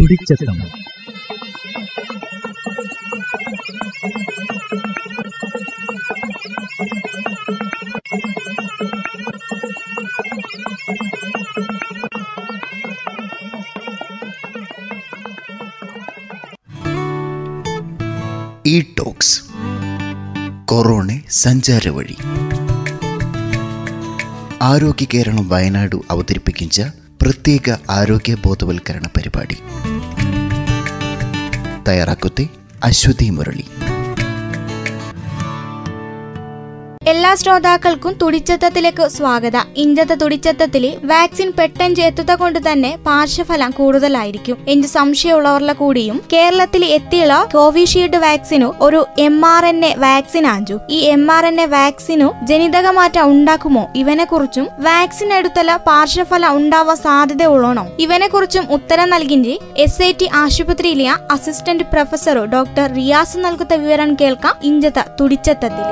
തുടിച്ചെത്തം E talks corona സഞ്ചാര വഴി. ആരോഗ്യ കേരളം വയനാട് അവതരിപ്പിക്കുന്ന പ്രത്യേക ആരോഗ്യ ബോധവൽക്കരണ പരിപാടി. തയ്യാറാക്കുത്തെ അശ്വതി മുരളി. എല്ലാ ശ്രോതാക്കൾക്കും തുടിച്ചത്തത്തിലേക്ക് സ്വാഗതം. ഇഞ്ചത്തെ തുടിച്ചത്തത്തിൽ വാക്സിൻ പെട്ടെന്ന് എത്തുക കൊണ്ട് തന്നെ പാർശ്വഫലം കൂടുതലായിരിക്കും. എന്ന് സംശയമുള്ളവരുടെ കൂടിയും കേരളത്തിൽ എത്തിയുള്ള കോവിഷീൽഡ് വാക്സിനു ഒരു M R N A vaccine ആഞ്ചു. ഈ M R N A vaccine ജനിതക മാറ്റം ഉണ്ടാക്കുമോ? ഇവനെ കുറിച്ചും വാക്സിൻ എടുത്തല പാർശ്വഫലം ഉണ്ടാവാൻ സാധ്യത ഉള്ളണോ ഇവനെ കുറിച്ചും ഉത്തരം നൽകിഞ്ചി എസ് ഐ ടി ആശുപത്രിയിലെ അസിസ്റ്റന്റ് പ്രൊഫസർ ഡോക്ടർ റിയാസ് നൽകുന്ന വിവരം കേൾക്കാം ഇഞ്ചത്തെ തുടിച്ചത്തത്തിൽ.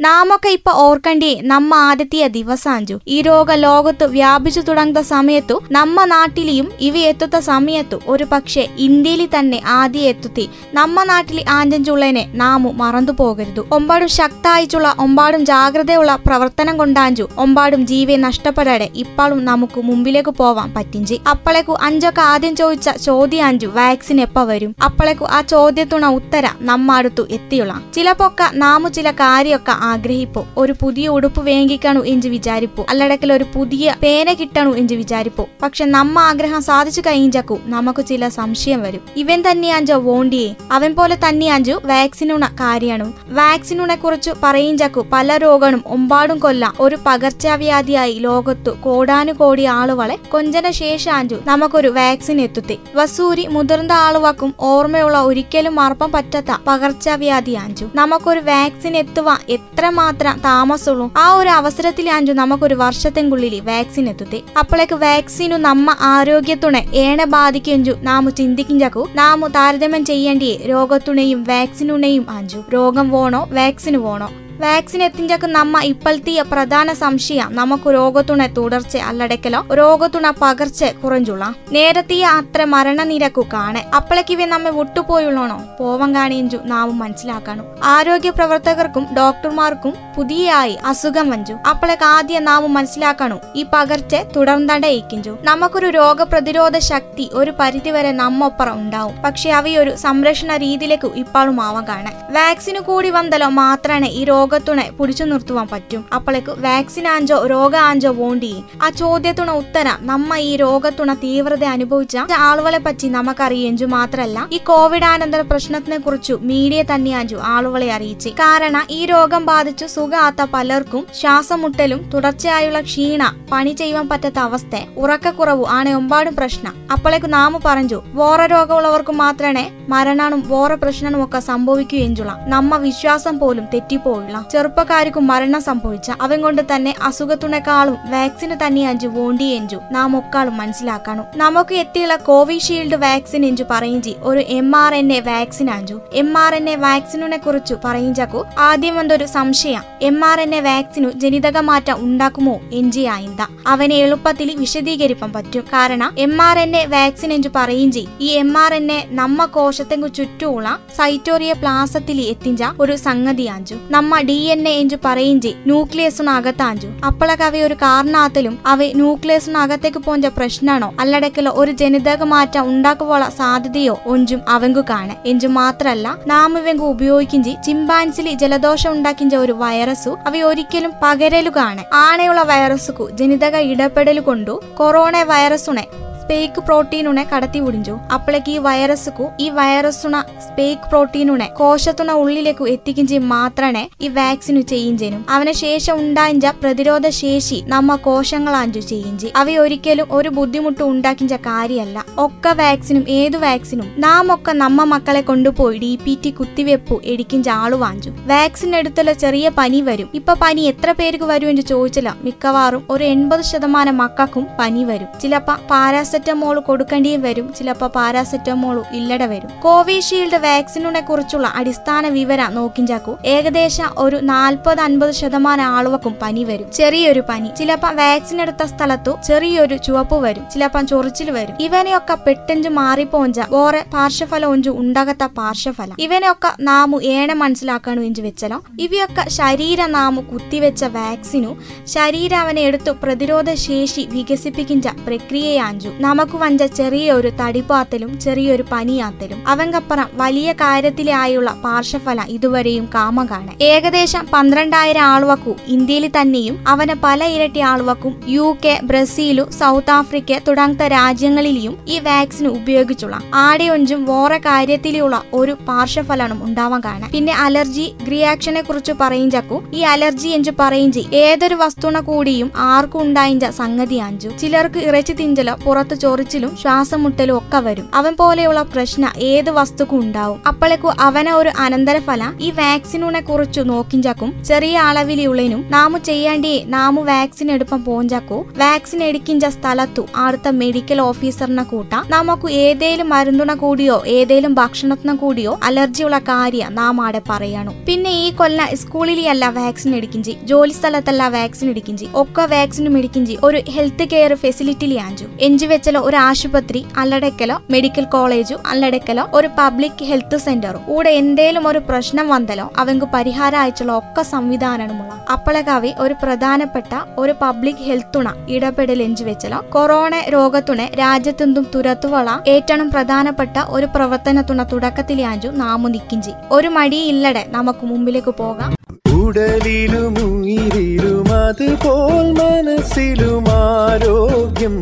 നാമൊക്കെ ഇപ്പൊ ഓർക്കണ്ടേ നമ്മ ആദ്യത്തെ ദിവസാഞ്ചു. ഈ രോഗ ലോകത്ത് വ്യാപിച്ചു തുടങ്ങുന്ന സമയത്തു നമ്മ നാട്ടിലെയും ഇവ എത്തുന്ന സമയത്തു ഒരു പക്ഷെ ഇന്ത്യയിൽ തന്നെ ആദ്യം എത്തുത്തി നമ്മ നാട്ടിൽ ആഞ്ചഞ്ചുള്ളതിനെ നാമു മറന്നു പോകരുത്. ഒമ്പാടും ശക്തായിച്ചുള്ള ഒമ്പാടും ജാഗ്രതയുള്ള പ്രവർത്തനം കൊണ്ടാഞ്ചു ഒമ്പാടും ജീവെ നഷ്ടപ്പെടാതെ ഇപ്പോഴും നമുക്ക് മുമ്പിലേക്ക് പോവാൻ പറ്റിഞ്ചി. അപ്പളേക്കു അഞ്ചൊക്കെ ആദ്യം ചോദിച്ച ചോദ്യം അഞ്ചു വാക്സിൻ എപ്പ വരും? അപ്പളേക്കു ആ ചോദ്യത്തുണ ഉത്തര നമ്മ അടുത്തു എത്തിയുള്ള. ചിലപ്പൊക്കെ നാമു ചില കാര്യമൊക്കെ ആഗ്രഹിപ്പോ. ഒരു പുതിയ ഉടുപ്പ് വേങ്ങിക്കണു എഞ്ച് വിചാരിപ്പോ. അല്ലടക്കൽ ഒരു പുതിയ പേന കിട്ടണു എഞ്ച് വിചാരിപ്പോ. പക്ഷെ നമ്മ ആഗ്രഹം സാധിച്ചു കഴിഞ്ഞാക്കു നമുക്ക് ചില സംശയം വരും. ഇവൻ തന്നെയാഞ്ചോ വോണ്ടിയെ. അവൻ പോലെ തന്നെയാഞ്ചു വാക്സിനുണ കാര്യണു. വാക്സിനുണെ കുറിച്ച് പറയിഞ്ചാക്കു പല രോഗണും ഒമ്പാടും കൊല്ല. ഒരു പകർച്ചവ്യാധിയായി ലോകത്തു കോടാനുകോടി ആളുകളെ കൊഞ്ചന ശേഷാഞ്ചു നമുക്കൊരു വാക്സിൻ എത്തുത്തി. വസൂരി മുതിർന്ന ആളുവാക്കും ഓർമ്മയുള്ള ഒരിക്കലും മറപ്പം പറ്റാത്ത പകർച്ചവ്യാധി ആഞ്ചു. നമുക്കൊരു വാക്സിൻ എത്തുവാൻ എത്രമാത്രം താമസമുള്ളൂ. ആ ഒരു അവസരത്തിൽ ആഞ്ചു നമുക്കൊരു വർഷത്തെങ്കുള്ളിൽ വാക്സിൻ എത്തുത്തി. അപ്പോഴേക്ക് വാക്സിനു നമ്മ ആരോഗ്യത്തുണെ ഏണ ബാധിക്കഞ്ചു നാമു ചിന്തിക്കിഞ്ചാക്കു നാമു താരതമ്യം ചെയ്യേണ്ടിയേ രോഗത്തുണയും വാക്സിനുണയും അഞ്ചു രോഗം വേണോ? വാക്സിന് വേണോ? വാക്സിൻ എത്തിഞ്ചക്ക് നമ്മ ഇപ്പോഴത്തെ പ്രധാന സംശയം. നമുക്ക് രോഗത്തുണ തുടർച്ച അല്ലടക്കലോ. രോഗത്തുണ പകർച്ച കുറഞ്ഞുള്ള നേരത്തെ അത്ര മരണനിരക്കു കാണെ. അപ്പളക്കിവ നമ്മെ വിട്ടുപോയുള്ളണോ? പോവം കാണിയഞ്ചു നാവും മനസ്സിലാക്കാണു. ആരോഗ്യ പ്രവർത്തകർക്കും ഡോക്ടർമാർക്കും പുതിയായി അസുഖം വഞ്ചു. അപ്പളക്ക് ആദ്യം നാവും മനസ്സിലാക്കണു. ഈ പകർച്ച തുടർന്നണ്ടേ ഇക്കിഞ്ചു. നമുക്കൊരു രോഗപ്രതിരോധ ശക്തി ഒരു പരിധിവരെ നമ്മൊപ്പറ ഉണ്ടാവും. പക്ഷെ അവയൊരു സംരക്ഷണ രീതിയിലേക്ക് ഇപ്പോഴും ആവാൻ കാണെ. വാക്സിന് കൂടി വന്നല്ലോ മാത്രമേ ഈ രോഗത്തുണെ പിടിച്ചു നിർത്തുവാൻ പറ്റും. അപ്പോഴേക്ക് വാക്സിൻ ആഞ്ചോ രോഗ ആഞ്ചോ വോണ്ടി. ആ ചോദ്യത്തുണ ഉത്തരം നമ്മ ഈ രോഗത്തുണ തീവ്രത അനുഭവിച്ച ആളുകളെ പറ്റി നമുക്കറിയഞ്ചു മാത്രല്ല ഈ കോവിഡ് കോവിഡാനന്തര പ്രശ്നത്തിനെ കുറിച്ചു മീഡിയ തന്നെയാഞ്ചു ആളുകളെ അറിയിച്ചു. കാരണം ഈ രോഗം ബാധിച്ചു സുഖാത്ത പലർക്കും ശ്വാസമുട്ടലും തുടർച്ചയായുള്ള ക്ഷീണ പണി ചെയ്യുവാൻ പറ്റാത്ത അവസ്ഥ ഉറക്കക്കുറവ് ആണ് ഒമ്പാടും പ്രശ്നം. അപ്പോഴേക്ക് നാമ പറഞ്ഞു വോറ രോഗമുള്ളവർക്ക് മാത്രമേ മരണവും വോറ പ്രശ്നവും ഒക്കെ സംഭവിക്കൂ എഞ്ചുള്ള. നമ്മ വിശ്വാസം പോലും തെറ്റിപ്പോയുള്ള ചെറുപ്പക്കാർക്കും മരണം സംഭവിച്ച അവൻ കൊണ്ട് തന്നെ അസുഖത്തിനേക്കാളും വാക്സിന് തന്നെ അഞ്ചു വോണ്ടി എഞ്ചു. നാം ഒക്കാളും മനസ്സിലാക്കണം. നമുക്ക് എത്തിയുള്ള കോവിഷീൽഡ് വാക്സിൻ എഞ്ചു പറയിഞ്ചി. ഒരു M R N A vaccine Anju. M R N A വാക്സിനെ കുറിച്ചു പറയിഞ്ചാക്കു. ആദ്യം വന്നൊരു സംശയം. M R N A vaccine ജനിതക മാറ്റം ഉണ്ടാക്കുമോ എഞ്ചി ആയിന്ത. അവനെ എളുപ്പത്തിൽ വിശദീകരിപ്പം പറ്റും. കാരണം M R N A vaccine എഞ്ചു പറയിഞ്ചി. ഈ എം ആർ എൻ എ നമ്മ കോശത്തെങ്കു ചുറ്റുമുള്ള സൈറ്റോറിയ പ്ലാസത്തിൽ എത്തിഞ്ച ഒരു സംഗതിയാഞ്ചു നമ്മ ഡി എൻ എ എഞ്ചു പറയിഞ്ചി ന്യൂക്ലിയസിനകത്താഞ്ചു അപ്പോഴൊക്കെ അവ ഒരു കാരണത്തിലും അവ ന്യൂക്ലിയസിനകത്തേക്ക് പോഞ്ച പ്രശ്നമാണോ അല്ലടക്കലോ ഒരു ജനിതക മാറ്റം ഉണ്ടാക്കുപോള സാധ്യതയോ ഒഞ്ചും അവങ്കു കാണെ. എഞ്ചു മാത്രല്ല നാം ഇവങ്കു ഉപയോഗിക്കിഞ്ചി ചിമ്പാൻസിലി ജലദോഷം ഉണ്ടാക്കിഞ്ച ഒരു വൈറസു അവ ഒരിക്കലും പകരലു കാണെ. ആണയുള്ള വൈറസുക്കു ജനിതക ഇടപെടൽ കൊണ്ടു കൊറോണ വൈറസുണെ സ്പേക്ക് പ്രോട്ടീനുണെ കടത്തി വിടിഞ്ചു അപ്പോഴേക്ക് ഈ വൈറസുക്കു ഈ വൈറസുണ സ്പേക്ക് പ്രോട്ടീനുണെ കോശത്തുണ ഉള്ളിലേക്ക് എത്തിക്കും ചെയ്യും മാത്രമേ ഈ വാക്സിനു ചെയ്യും അവനെ ശേഷം ഉണ്ടായിഞ്ച പ്രതിരോധ ശേഷി നമ്മ കോശങ്ങളാഞ്ചു ചെയ്യും അവ ഒരിക്കലും ഒരു ബുദ്ധിമുട്ട് ഉണ്ടാക്കിഞ്ച കാര്യമല്ല ഒക്കെ വാക്സിനും ഏതു വാക്സിനും നാം ഒക്കെ നമ്മ മക്കളെ കൊണ്ടുപോയി ഡി പി ടി കുത്തിവെപ്പു എടിക്കിഞ്ച ആളു വാഞ്ചു വാക്സിൻ എടുത്തുള്ള ചെറിയ പനി വരും. ഇപ്പൊ പനി എത്ര പേർക്ക് വരും എന്ന് ചോദിച്ചില്ല. മിക്കവാറും ഒരു എൺപത് ശതമാനം മക്കൾക്കും പനി വരും. ചിലപ്പോ പാരാസ പാരാസെറ്റമോൾ കൊടുക്കേണ്ടിയും വരും. ചിലപ്പോൾ പാരാസെറ്റമോൾ ഇല്ലട വരും. കോവിഷീൽഡ് വാക്സിനെ കുറിച്ചുള്ള അടിസ്ഥാന വിവരം നോക്കിഞ്ചാക്കൂ. ഏകദേശം ഒരു നാൽപ്പത് അൻപത് ശതമാനം ആളുകൾക്കും പനി വരും. ചെറിയൊരു പനി. ചിലപ്പോൾ വാക്സിൻ എടുത്ത സ്ഥലത്തു ചെറിയൊരു ചുവപ്പ് വരും. ചിലപ്പം ചൊറിച്ചിൽ വരും. ഇവനെയൊക്കെ പെട്ടെഞ്ചു മാറിപ്പോഞ്ച വേറെ പാർശ്വഫലം ഒഞ്ചു ഉണ്ടാകത്ത പാർശ്വഫലം. ഇവനെയൊക്കെ നാമു ഏണ മനസ്സിലാക്കാണു എഞ്ചു വെച്ചലോ. ഇവയൊക്കെ ശരീര നാമു കുത്തിവെച്ച വാക്സിനു ശരീരം അവനെ എടുത്തു പ്രതിരോധ ശേഷി വികസിപ്പിക്കുന്ന പ്രക്രിയയാഞ്ചു. നമുക്ക് വഞ്ച ചെറിയൊരു തടിപ്പാത്തലും ചെറിയൊരു പനിയാത്തലും. അവങ്കപ്പുറം വലിയ കാര്യത്തിലായുള്ള പാർശ്വഫലം ഇതുവരെയും കാമകാണ്. ഏകദേശം പന്ത്രണ്ടായിരം ആളുവക്കു ഇന്ത്യയിൽ തന്നെയും അവനെ പല ഇരട്ടി ആളുവക്കും U K Brazil South Africa തുടങ്ങത്ത രാജ്യങ്ങളിലെയും ഈ വാക്സിൻ ഉപയോഗിച്ചുള്ള ആടെയൊഞ്ചും വേറെ കാര്യത്തിലുള്ള ഒരു പാർശ്വഫലം ഉണ്ടാവാൻ കാണാൻ പിന്നെ അലർജി റിയാക്ഷനെ കുറിച്ച് പറയും ചക്കു ഈ അലർജി എഞ്ചു പറയും ചെയ്യും ഏതൊരു വസ്തുണ കൂടിയും ആർക്കും ഉണ്ടായിഞ്ച സംഗതി അഞ്ചു ചിലർക്ക് ഇറച്ചി തിഞ്ചലോ പുറത്ത് ചൊറിച്ചിലും ശ്വാസം മുട്ടലും ഒക്കെ വരും. അവൻ പോലെയുള്ള പ്രശ്ന ഏത് വസ്തുക്കും ഉണ്ടാവും. അപ്പോഴേക്കു അവനെ ഒരു അനന്തരഫല ഈ വാക്സിനെ കുറിച്ച് നോക്കിഞ്ചാക്കും ചെറിയ അളവിലുള്ളതിനും നാമു ചെയ്യേണ്ടി നാമു വാക്സിൻ എടുപ്പം പോഞ്ചാക്കു വാക്സിൻ എടുക്കിഞ്ച സ്ഥലത്തു അടുത്ത മെഡിക്കൽ ഓഫീസറിനെ കൂട്ട. നമുക്ക് ഏതേലും മരുന്നുണ കൂടിയോ ഏതേലും ഭക്ഷണത്തിനെ കൂടിയോ അലർജിയുള്ള കാര്യം നാം ആടെ പറയണു. പിന്നെ ഈ കൊല്ല സ്കൂളിലല്ല വാക്സിൻ എടുക്കിഞ്ചി ജോലി സ്ഥലത്തല്ല വാക്സിൻ എടുക്കിഞ്ചി ഒക്കെ വാക്സിനും എടുക്കിഞ്ചി ഒരു ഹെൽത്ത് കെയർ ഫെസിലിറ്റിയിൽ ആഞ്ചു. എഞ്ചു വെച്ചലോ ഒരു ആശുപത്രി അല്ലടക്കലോ മെഡിക്കൽ കോളേജു അല്ലടക്കലോ ഒരു പബ്ലിക് ഹെൽത്ത് സെന്ററും കൂടെ എന്തേലും ഒരു പ്രശ്നം വന്നലോ അവങ്ക് പരിഹാരം അയച്ചുള്ള ഒക്കെ സംവിധാനമുള്ള അപ്പളകാവി ഒരു പ്രധാനപ്പെട്ട ഒരു പബ്ലിക് ഹെൽത്തുണ ഇടപെടൽ എഞ്ചു വെച്ചലോ കൊറോണ രോഗത്തുണെ രാജ്യത്തെന്തും തുരത്തുവള ഏറ്റവും പ്രധാനപ്പെട്ട ഒരു പ്രവർത്തനത്തുണ തുടക്കത്തിലാഞ്ചു നാമു നിക്കിഞ്ചി. ഒരു മടിയില്ലടെ നമുക്ക് മുമ്പിലേക്ക് പോകാം. അതുപോൽ മനസ്സിലും ആരോഗ്യം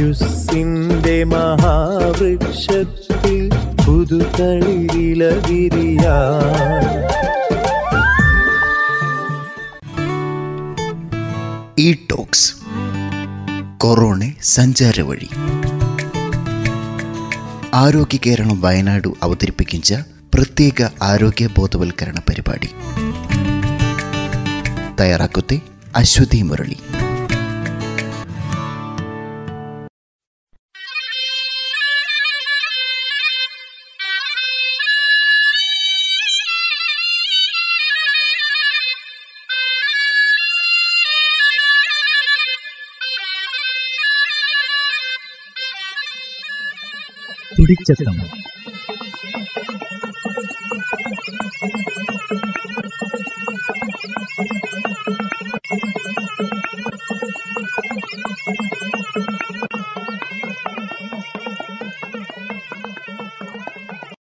നിറയുസിന്റെ മഹാവൃക്ഷത്തിൽ പുതുതളിരില വിരിയാ ഈ ടോക്സ് കൊറോണ സഞ്ചാരവഴി ആരോഗ്യ കേരളം വയനാട് അവതരിപ്പിക്കുന്ന പ്രത്യേക ആരോഗ്യ ബോധവൽക്കരണ പരിപാടി. തയ്യാറാക്കുത്തെ അശ്വതി മുരളി. തുടിച്ചെത്തം